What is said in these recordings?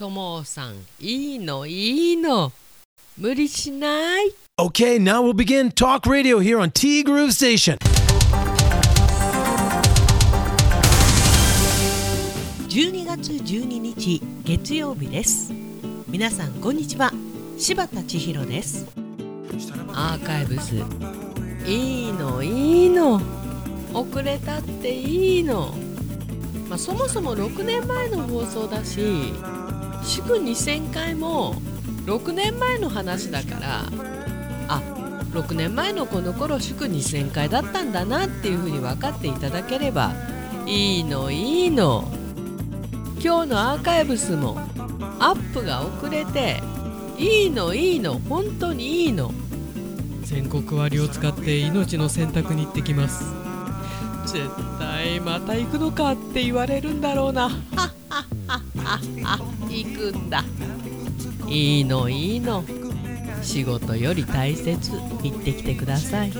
ともさんいいのいいの。無理しない。Okay, now we'll begin Talk Radio here on T Groove Station. 12月12日月曜日です。皆さんこんにちは。柴田千尋です。アーカイブスいいのいいの。遅れたっていいの、まあ、そもそも6年前の放送だし祝2000回も6年前の話だからあ6年前のこの頃祝2000回だったんだなっていうふうに分かっていただければいいのいいの。今日のアーカイブスもアップが遅れていいのいいの本当にいいの。全国割を使って命の選択に行ってきます。絶対また行くのかって言われるんだろうな。はっはっは行くんだ。いいのいいの。仕事より大切。行ってきてください。い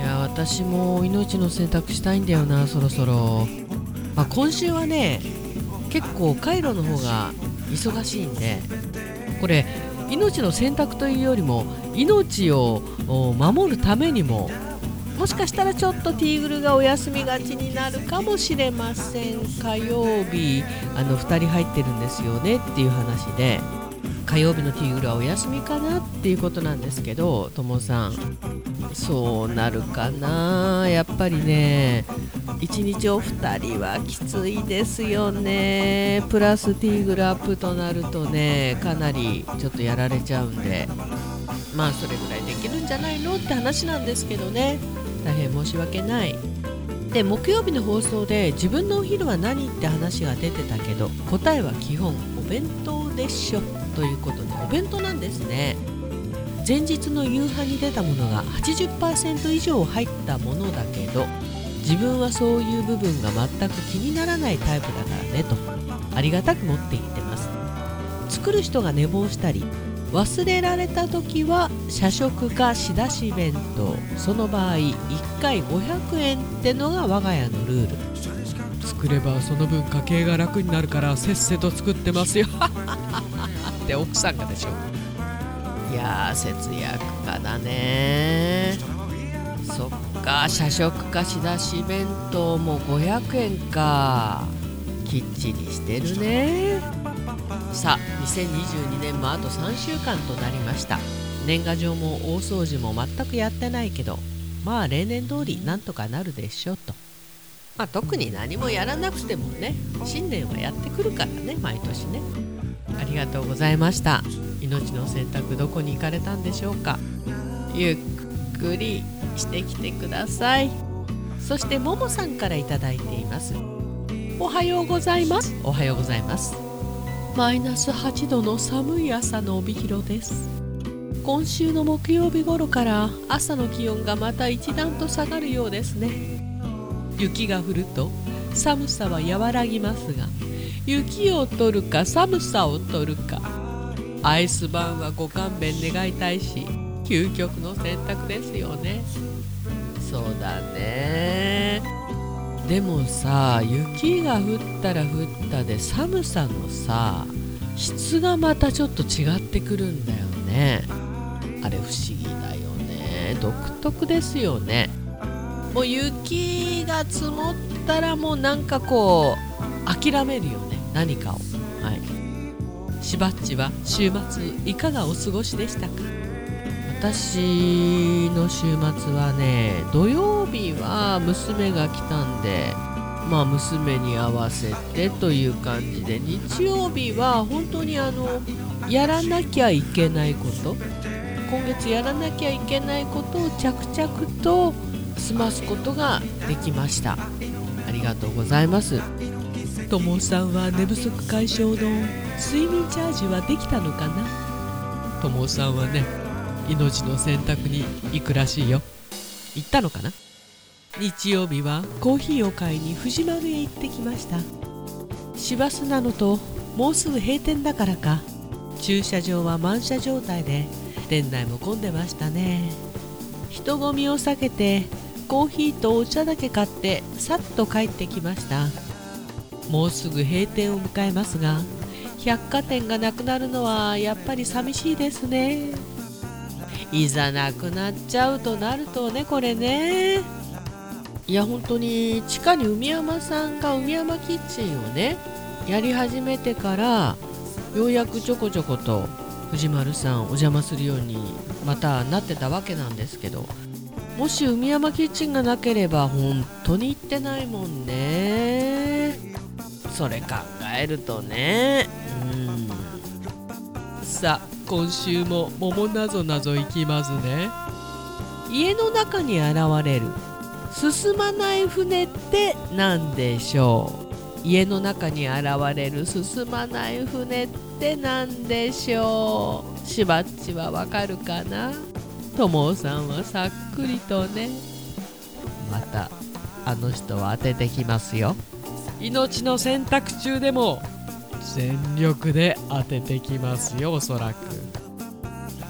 や私も命の選択したいんだよなそろそろ、まあ、今週はね結構カイロの方が忙しいんでこれ命の選択というよりも命を守るためにももしかしたらちょっとティーグルがお休みがちになるかもしれません。火曜日あの2人入ってるんですよねっていう話で。火曜日のティーグルはお休みかなっていうことなんですけどともさん。そうなるかな。やっぱりね1日お二人はきついですよね。プラスティーグルアップとなるとねかなりちょっとやられちゃうんで。まあそれぐらいできるんじゃないのって話なんですけどね。大変申し訳ない。で木曜日の放送で自分のお昼は何って話が出てたけど答えは基本お弁当でしょということでお弁当なんですね。前日の夕飯に出たものが80%以上入ったものだけど自分はそういう部分が全く気にならないタイプだからねとありがたく持っていってます。作る人が寝坊したり忘れられた時は社食か仕出し弁当。その場合1回500円ってのが我が家のルール。作ればその分家計が楽になるからせっせと作ってますよ。って奥さんがでしょ。いやー節約家だね。そっか社食か仕出し弁当も500円かきっちりしてるね。さあ2022年もあと3週間となりました。年賀状も大掃除も全くやってないけどまあ例年通りなんとかなるでしょうと。まあ特に何もやらなくてもね新年はやってくるからね毎年ね。ありがとうございました。命の選択どこに行かれたんでしょうか。ゆっくりしてきてください。そしてももさんから頂いています。おはようございます。おはようございます。マイナス8度の寒い朝の帯広です。今週の木曜日頃から朝の気温がまた一段と下がるようですね。雪が降ると寒さは和らぎますが雪を取るか寒さを取るか。アイスバーンはご勘弁願いたいし究極の選択ですよね。そうだねでもさ雪が降ったら降ったで寒さのさ質がまたちょっと違ってくるんだよね。あれ不思議だよね。独特ですよね。もう雪が積もったらもうなんかこう諦めるよね。何かを。はい。しばっちは週末いかがお過ごしでしたか？私の週末はね土曜日は娘が来たんでまあ娘に合わせてという感じで日曜日は本当にあのやらなきゃいけないこと今月やらなきゃいけないことを着々と済ますことができました。ありがとうございます。ともさんは寝不足解消の睡眠チャージはできたのかな？ともさんはね命の選択に行くらしいよ。行ったのかな？日曜日はコーヒーを買いに藤丸へ行ってきました。師走なのともうすぐ閉店だからか。駐車場は満車状態で店内も混んでましたね。人混みを避けてコーヒーとお茶だけ買ってさっと帰ってきました。もうすぐ閉店を迎えますが百貨店がなくなるのはやっぱり寂しいですね。いざなくなっちゃうとなるとねこれね。いや本当に地下に海山さんが海山キッチンをねやり始めてからようやくちょこちょこと藤丸さんお邪魔するようにまたなってたわけなんですけどもし海山キッチンがなければ本当に行ってないもんね。それ考えるとね。うん。さあ今週も桃なぞなぞいきますね。家の中に現れる。進まない船って何でしょう？家の中に現れる。進まない船って何でしょう？しばっちはわかるかな？ともさんはさっくりとね。またあの人は当ててきますよ。命の選択中でも全力で当ててきますよおそらく。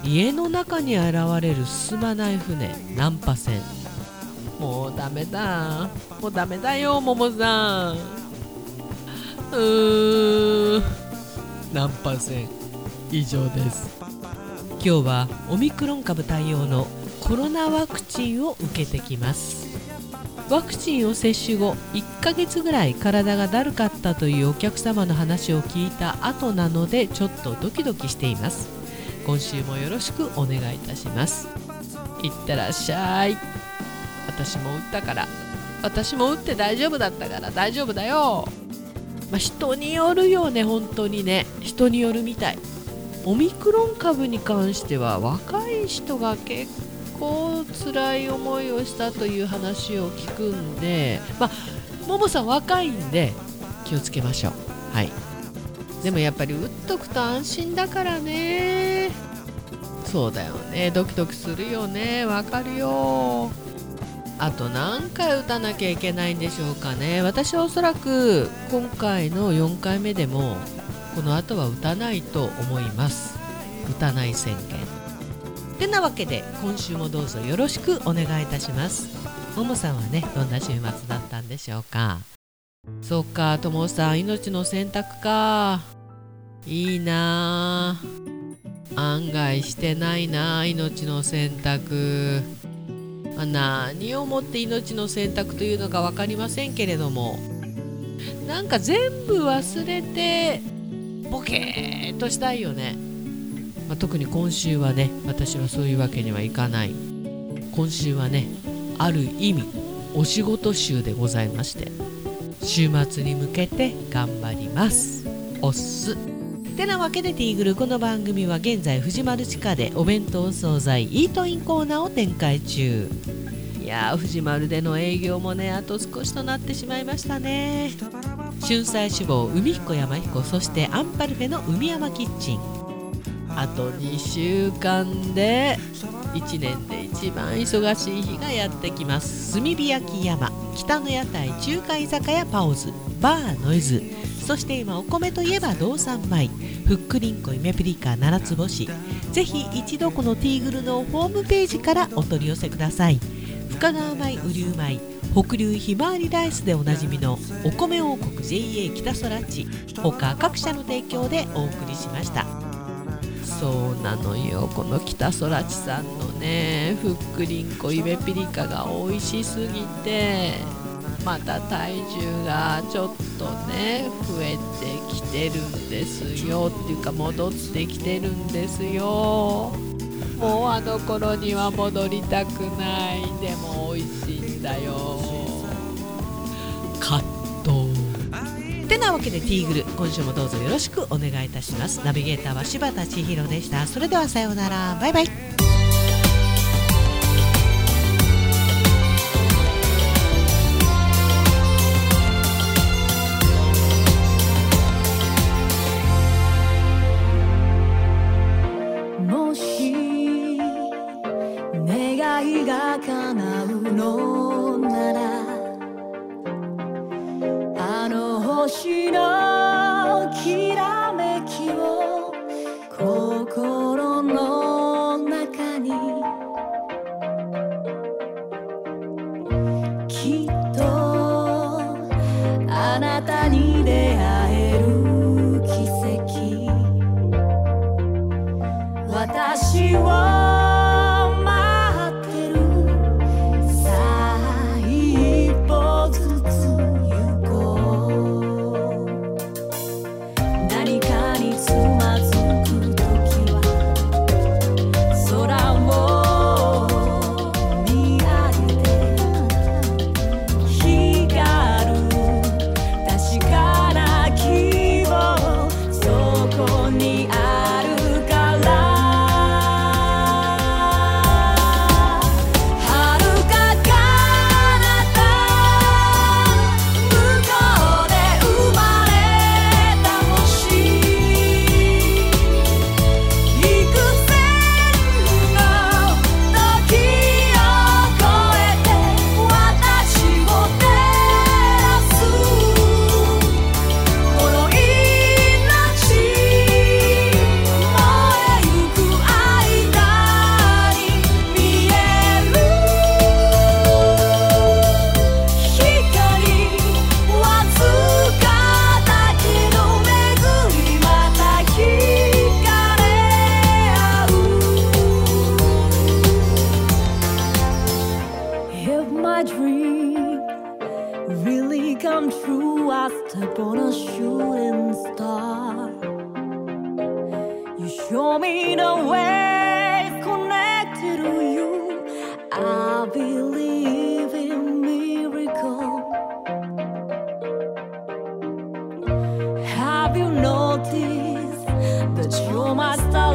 家の中に現れる進まない船ナンパ船。もうダメだ。もうダメだよももさん。うー。んナンパ船。以上です。今日はオミクロン株対応のコロナワクチンを受けてきます。ワクチンを接種後1ヶ月ぐらい体がだるかったというお客様の話を聞いた後なのでちょっとドキドキしています。今週もよろしくお願いいたします。いってらっしゃい。私も打ったから。私も打って大丈夫だったから。大丈夫だよ。まあ、人によるよね本当にね。人によるみたい。オミクロン株に関しては若い人が結構辛い思いをしたという話を聞くんでまあももさん若いんで気をつけましょう。はい。でもやっぱり打っとくと安心だからね。そうだよね。ドキドキするよね。わかるよ。あと何回打たなきゃいけないんでしょうかね。私はおそらく今回の4回目でもこの後は打たないと思います。打たない宣言。てなわけで今週もどうぞよろしくお願いいたします。ももさんはねどんな週末だったんでしょうか？そっかともさん命の選択か。いいな。案外してないな命の選択。あ、何をもって命の選択というのか分かりませんけれども。なんか全部忘れてボケーっとしたいよね、まあ、特に今週はね私はそういうわけにはいかない。今週はねある意味お仕事週でございまして週末に向けて頑張ります。おっす。てなわけでティーグルこの番組は現在藤丸地下でお弁当惣菜イートインコーナーを展開中。いやー藤丸での営業もねあと少しとなってしまいましたね。春菜志望海彦山彦そしてアンパルフェの海山キッチンあと2週間で1年で一番忙しい日がやってきます。炭火焼き山北の屋台中華居酒屋パオズバーノイズ。そして今お米といえば道産米。ふっくりんこイメプリカ七つ星。ぜひ一度このティーグルのホームページからお取り寄せください。深川米雨竜米北流ひまわりライスでおなじみのお米王国 JA 北空地他各社の提供でお送りしました。そうなのよ。この北空地さんのねふっくりんこイベピリカが美味しすぎてまた体重がちょっとね増えてきてるんですよ。っていうか戻ってきてるんですよ。もうあの頃には戻りたくない。でも美味しいんだよ。なわけでティーグル今週もどうぞよろしくお願いいたします。ナビゲーターは柴田千尋でした。それではさようなら。バイバイ。もし願いが叶うのならしない。my dream really come true. I step on a shooting star. You show me the way connected to you. I believe in miracle. Have you noticed that you're my star?